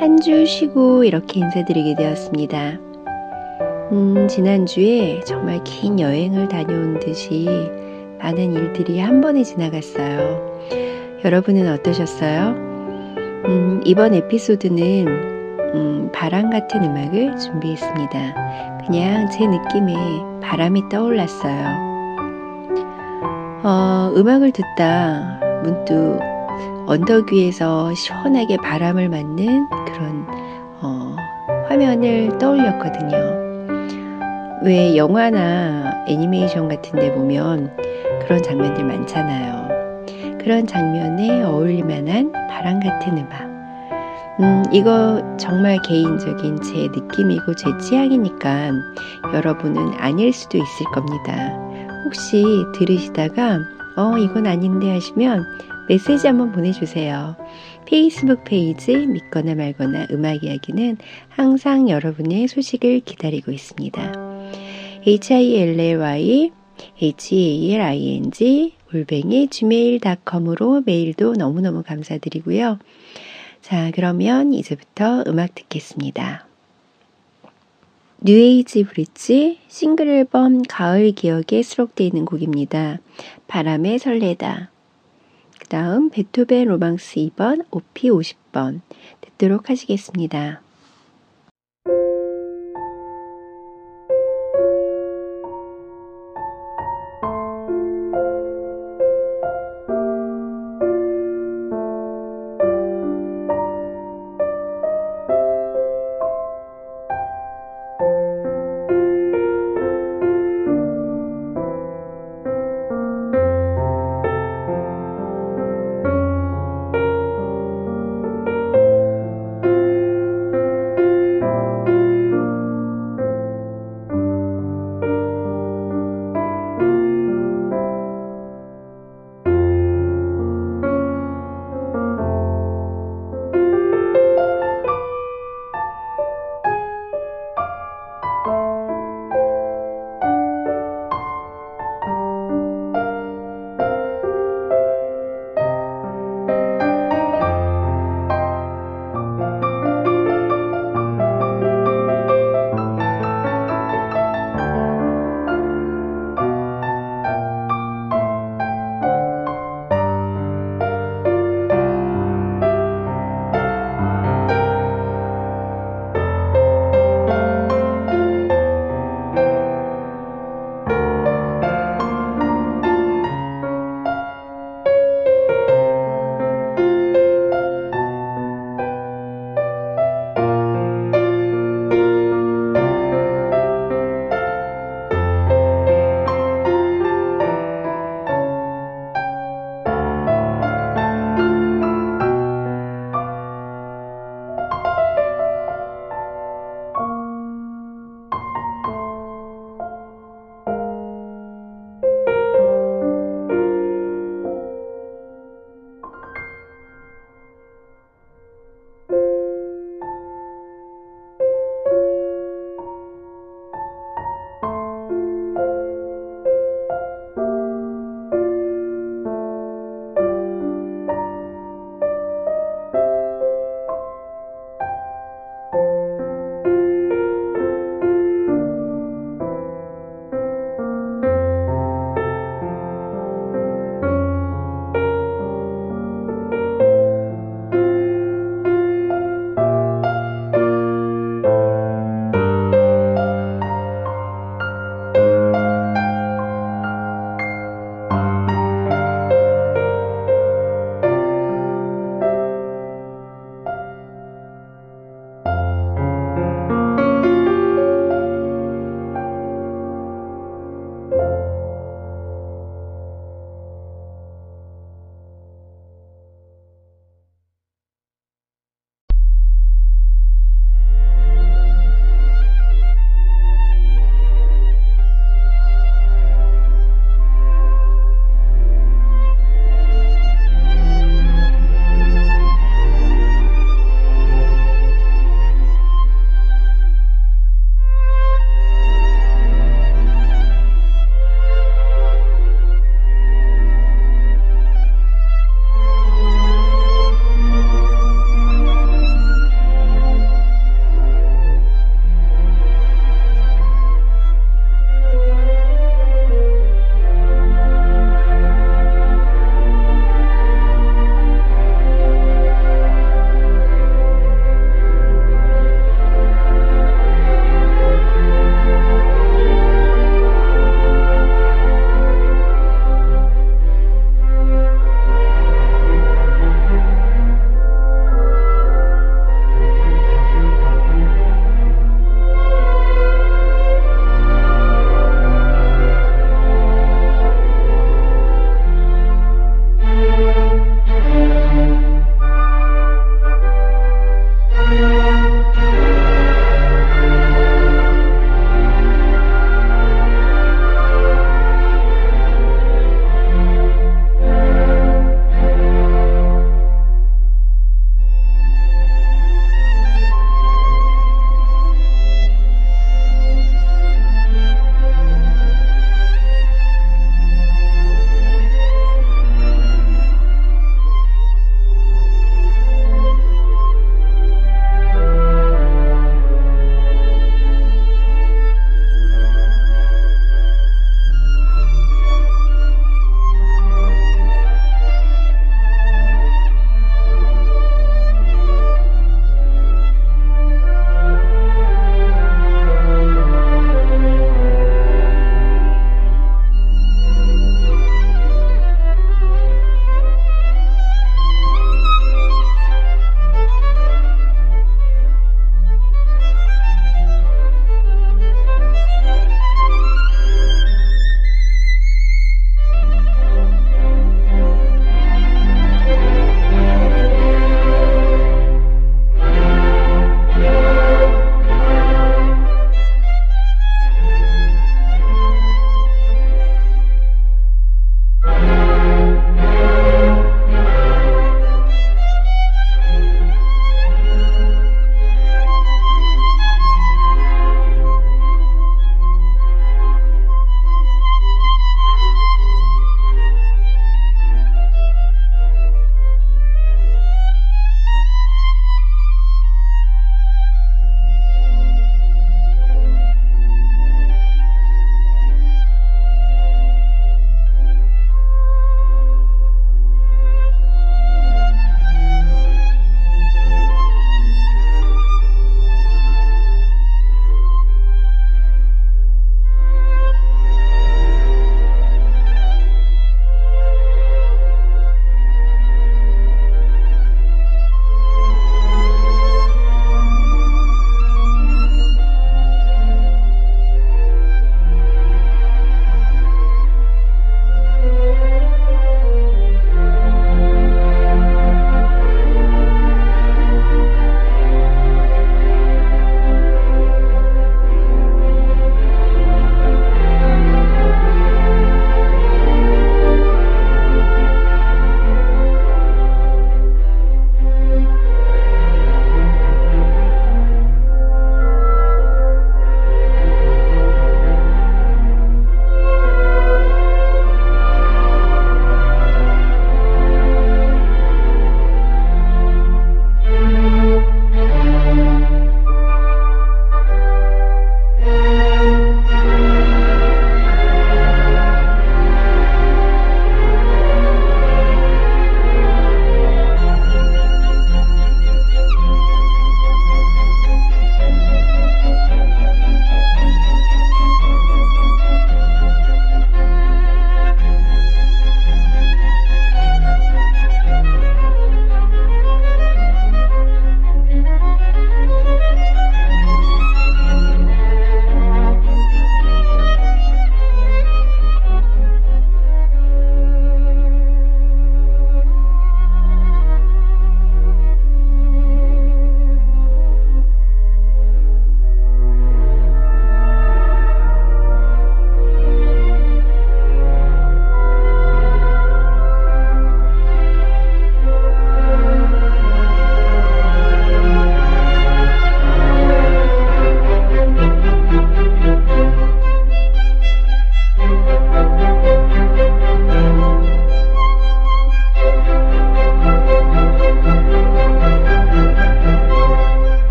한 주 쉬고 이렇게 인사드리게 되었습니다. 음, 지난주에 정말 긴 여행을 다녀온 듯이 많은 일들이 한 번에 지나갔어요. 여러분은 어떠셨어요? 음, 이번 에피소드는 음, 바람 같은 음악을 준비했습니다. 그냥 제 느낌에 바람이 떠올랐어요. 어, 음악을 듣다 문득 언덕 위에서 시원하게 바람을 맞는 그런 어, 화면을 떠올렸거든요. 왜 영화나 애니메이션 같은 데 보면 그런 장면들 많잖아요. 그런 장면에 어울릴 만한 바람 같은 음악. 음, 이거 정말 개인적인 제 느낌이고 제 취향이니까 여러분은 아닐 수도 있을 겁니다. 혹시 들으시다가 어, 이건 아닌데 하시면 메시지 한번 보내주세요. 페이스북 페이지 믿거나 말거나 음악 이야기는 항상 여러분의 소식을 기다리고 있습니다. hilly healing 골뱅이 gmail.com으로 메일도 너무너무 감사드리고요. 자, 그러면 이제부터 음악 듣겠습니다. 뉴에이지 브릿지 싱글 앨범 가을 기억에 수록되어 있는 곡입니다. 바람에 설레다. 그 다음 베토벤 로망스 2번, 오피 50번 듣도록 하시겠습니다.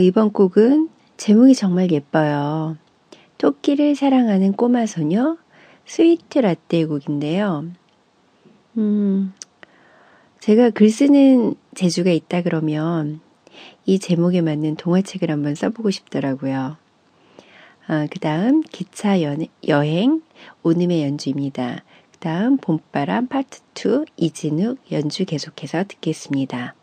이번 곡은 제목이 정말 예뻐요. 토끼를 사랑하는 꼬마 소녀 스위트 라떼 곡인데요. 음, 제가 글 쓰는 재주가 있다 그러면 이 제목에 맞는 동화책을 한번 써보고 싶더라고요. 아, 그 다음 기차 여, 여행 오님의 연주입니다. 그 다음 봄바람 파트 2 이진욱 연주 계속해서 듣겠습니다.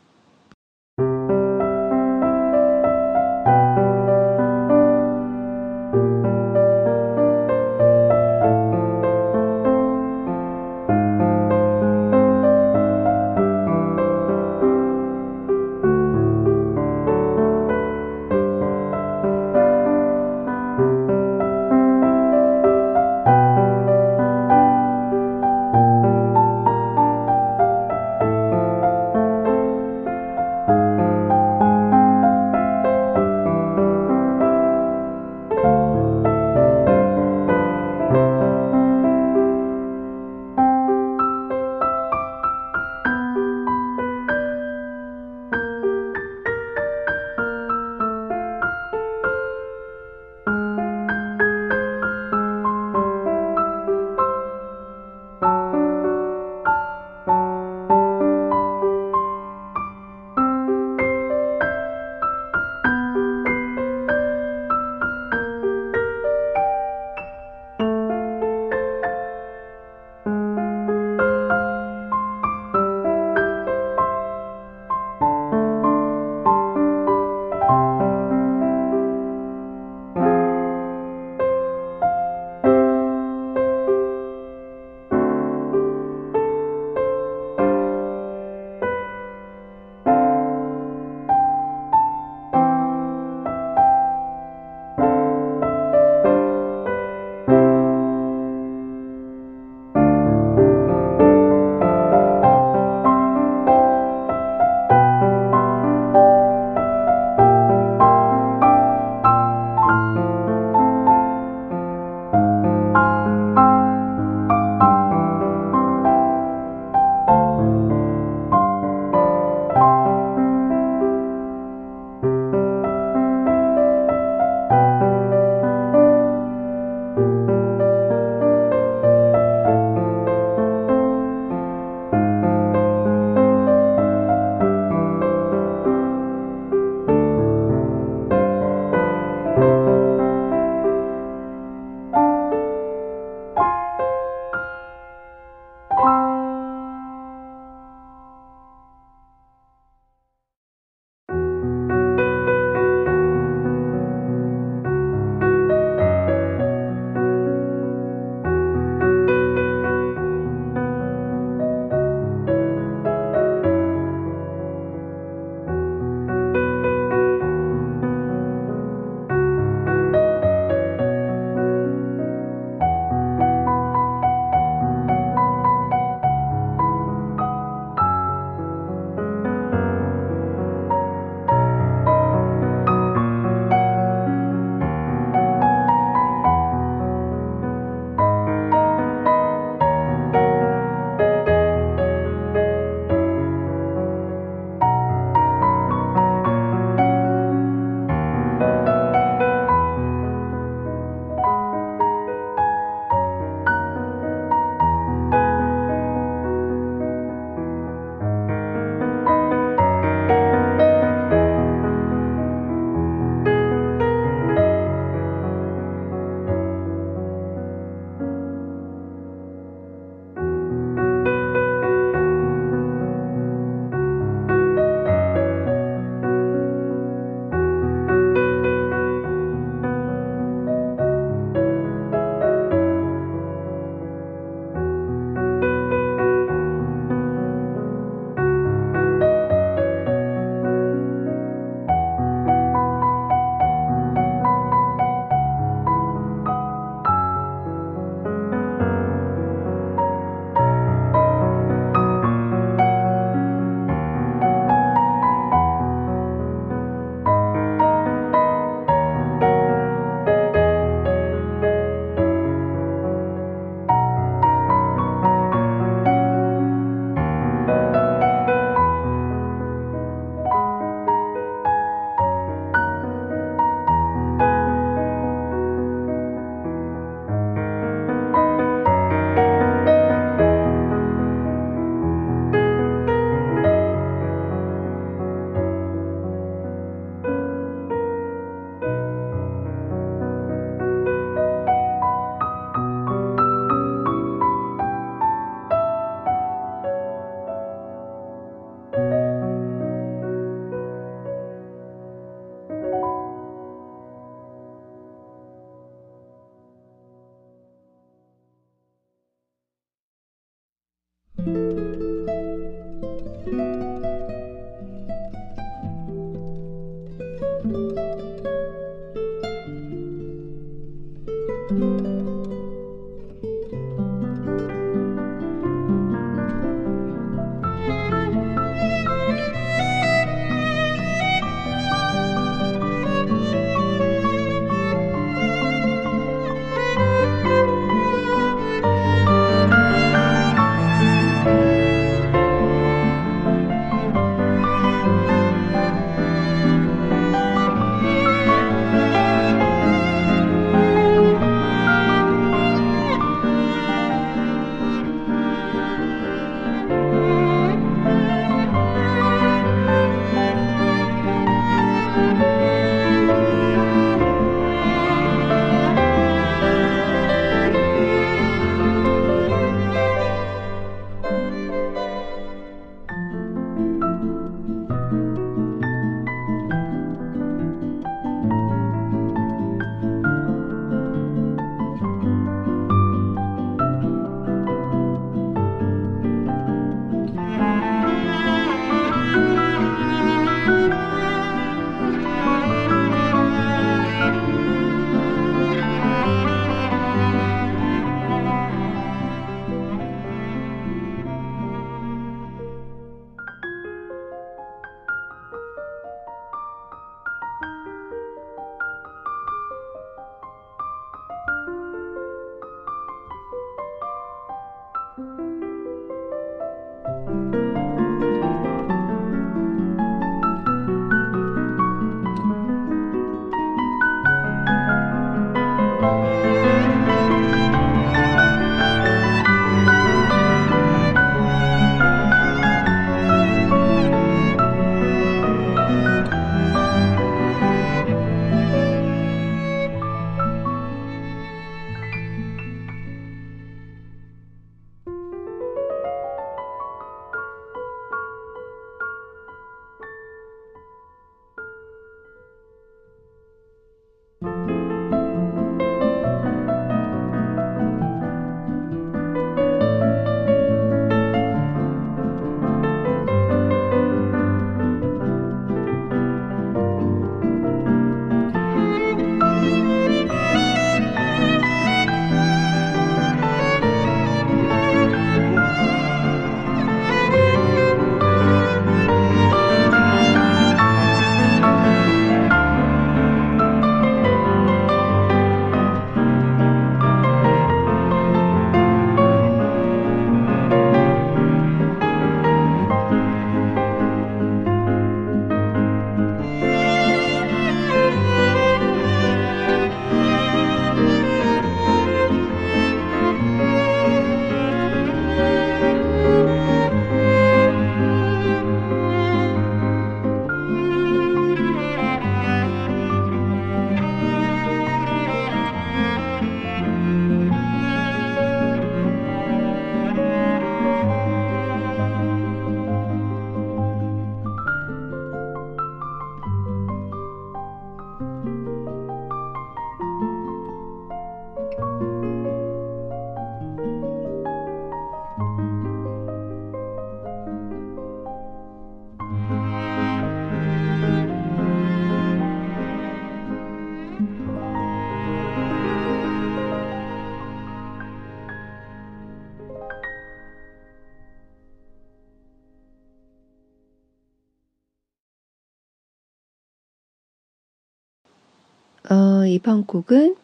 어, 이번 곡은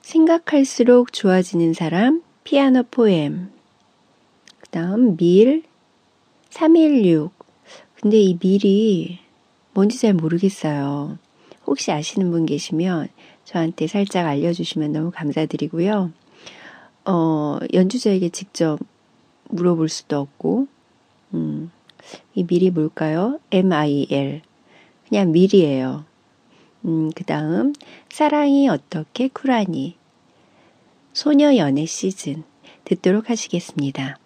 생각할수록 좋아지는 사람 피아노 포엠 그 다음 밀 316 근데 이 밀이 뭔지 잘 모르겠어요. 혹시 아시는 분 계시면 저한테 살짝 알려주시면 너무 감사드리고요. 어, 연주자에게 직접 물어볼 수도 없고, 음, 이 밀이 뭘까요? M-I-L. 그냥 밀이에요. 음, 그 다음, 사랑이 어떻게 쿨하니? 소녀 연애 시즌. 듣도록 하시겠습니다.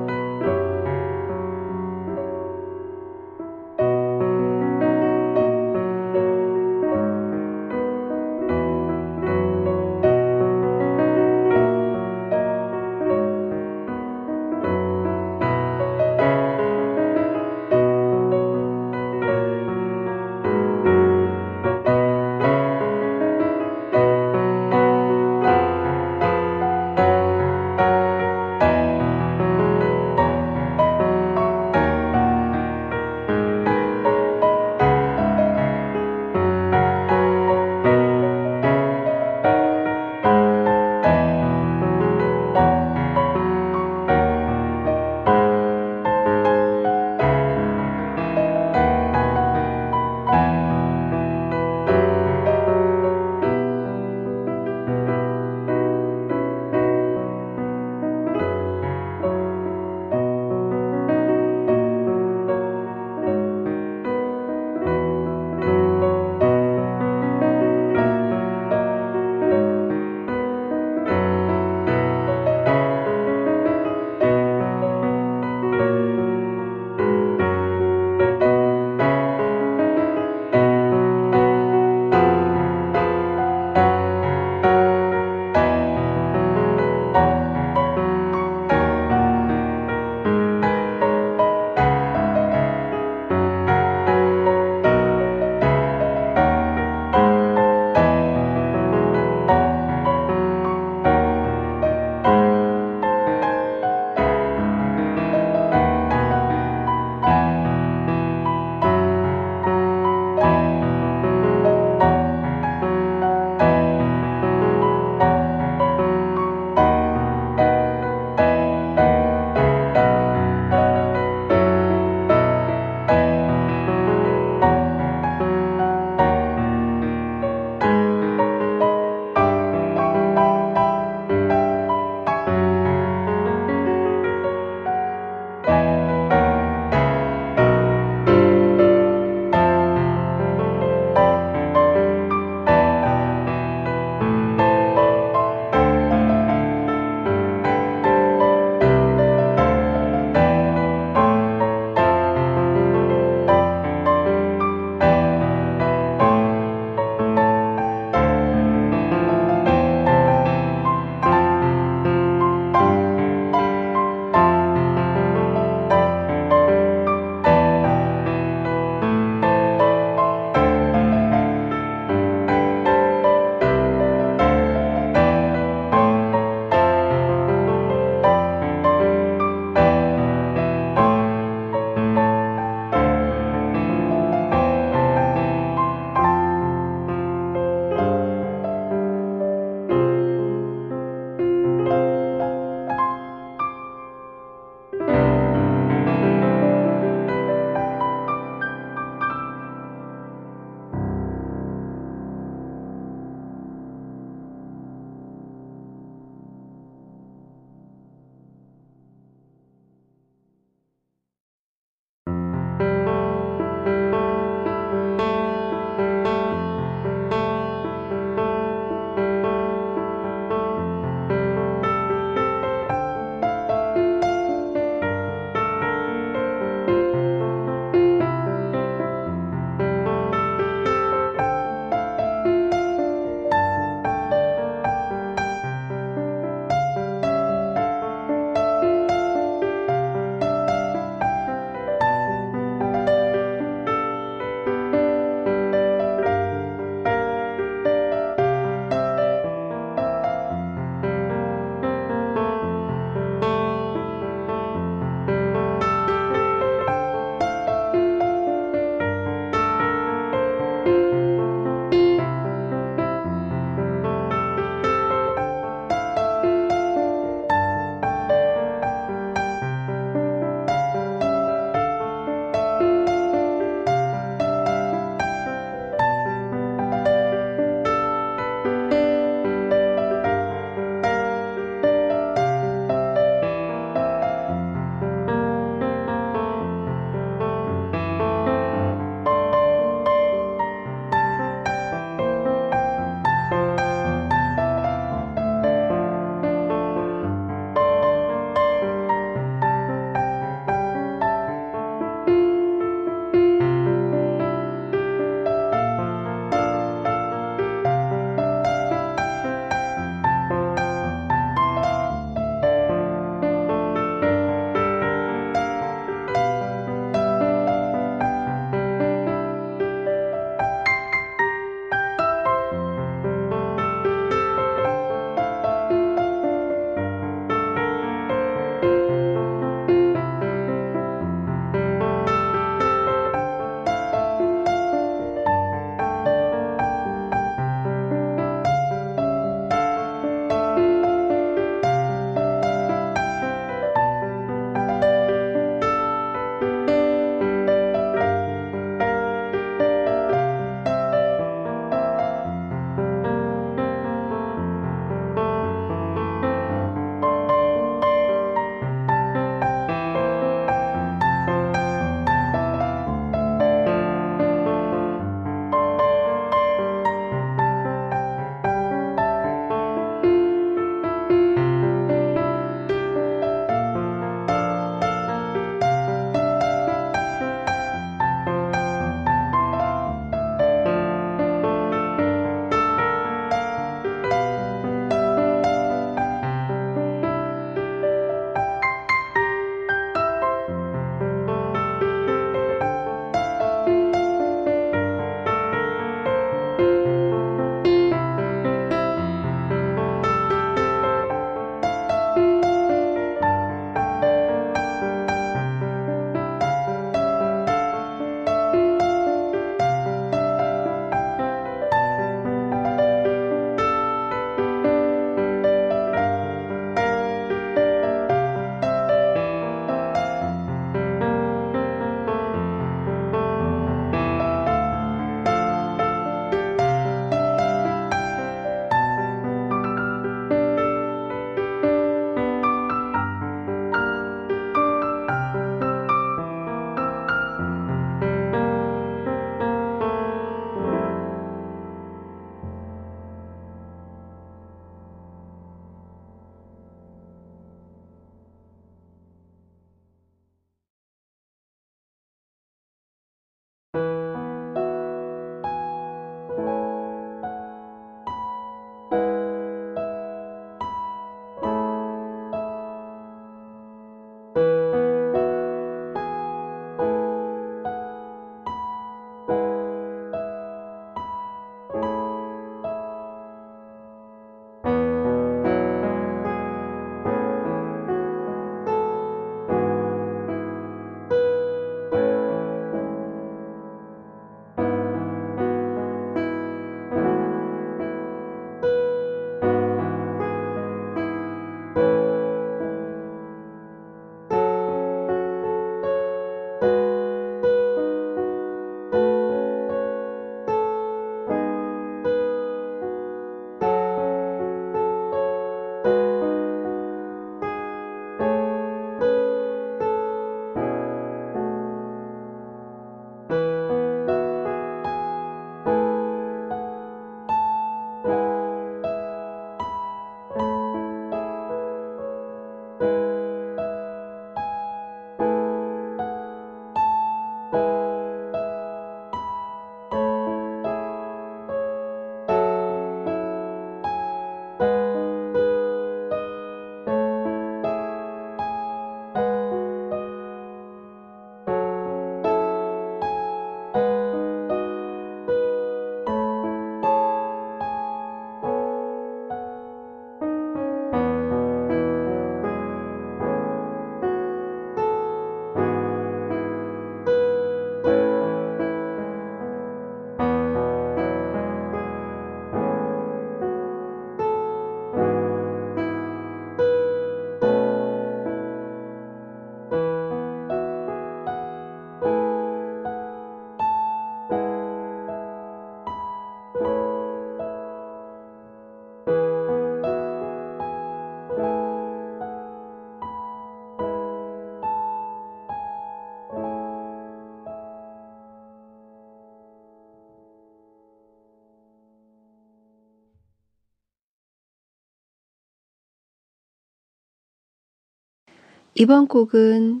이번 곡은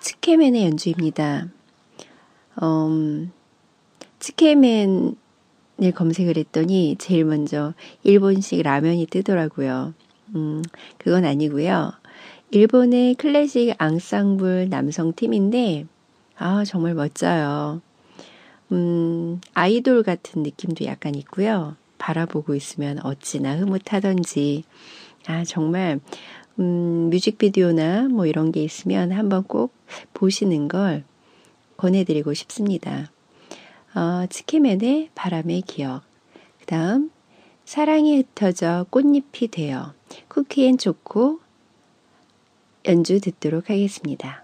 츠케맨의 연주입니다. 음, 츠케맨을 검색을 했더니 제일 먼저 일본식 라면이 뜨더라고요. 음, 그건 아니고요. 일본의 클래식 앙상블 남성 팀인데, 아, 정말 멋져요. 음, 아이돌 같은 느낌도 약간 있고요. 바라보고 있으면 어찌나 흐뭇하던지. 아, 정말, 음, 뮤직비디오나 뭐 이런 게 있으면 한번 꼭 보시는 걸 권해드리고 싶습니다. 어, 치키맨의 바람의 기억. 그 다음, 사랑이 흩어져 꽃잎이 되어 쿠키앤 초코 연주 듣도록 하겠습니다.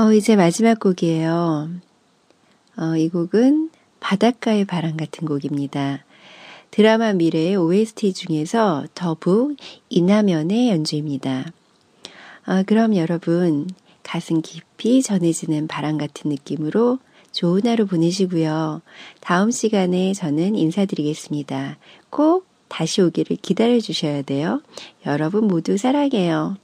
어, 이제 마지막 곡이에요. 어, 이 곡은 바닷가의 바람 같은 곡입니다. 드라마 미래의 OST 중에서 더북 이나면의 연주입니다. 어, 그럼 여러분 가슴 깊이 전해지는 바람 같은 느낌으로 좋은 하루 보내시고요. 다음 시간에 저는 인사드리겠습니다. 꼭 다시 오기를 기다려 주셔야 돼요. 여러분 모두 사랑해요.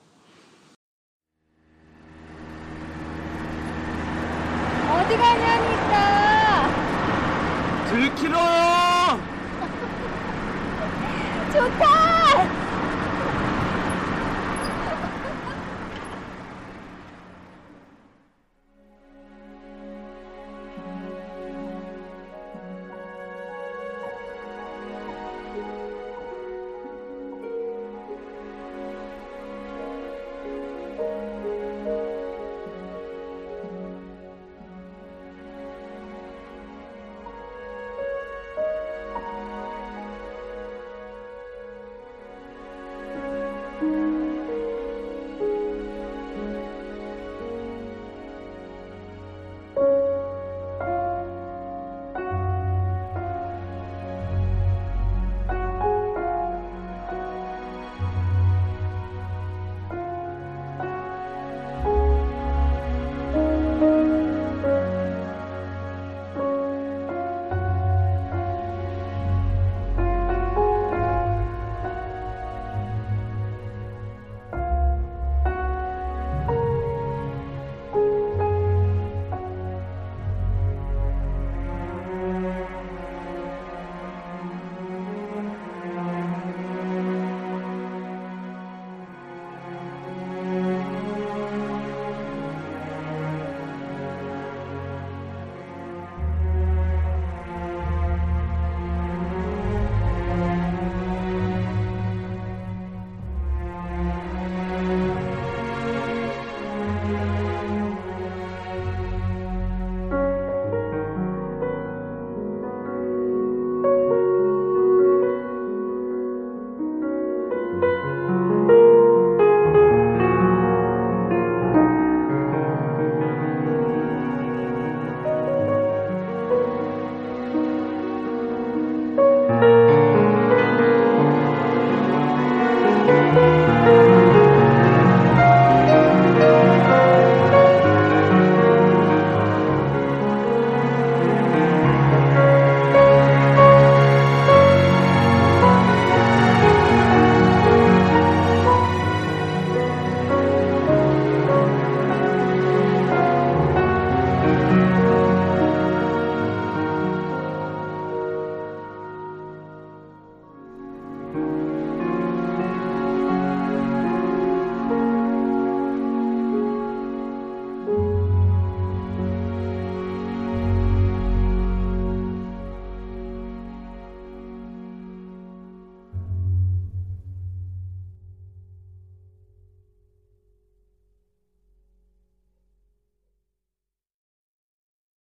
Utah!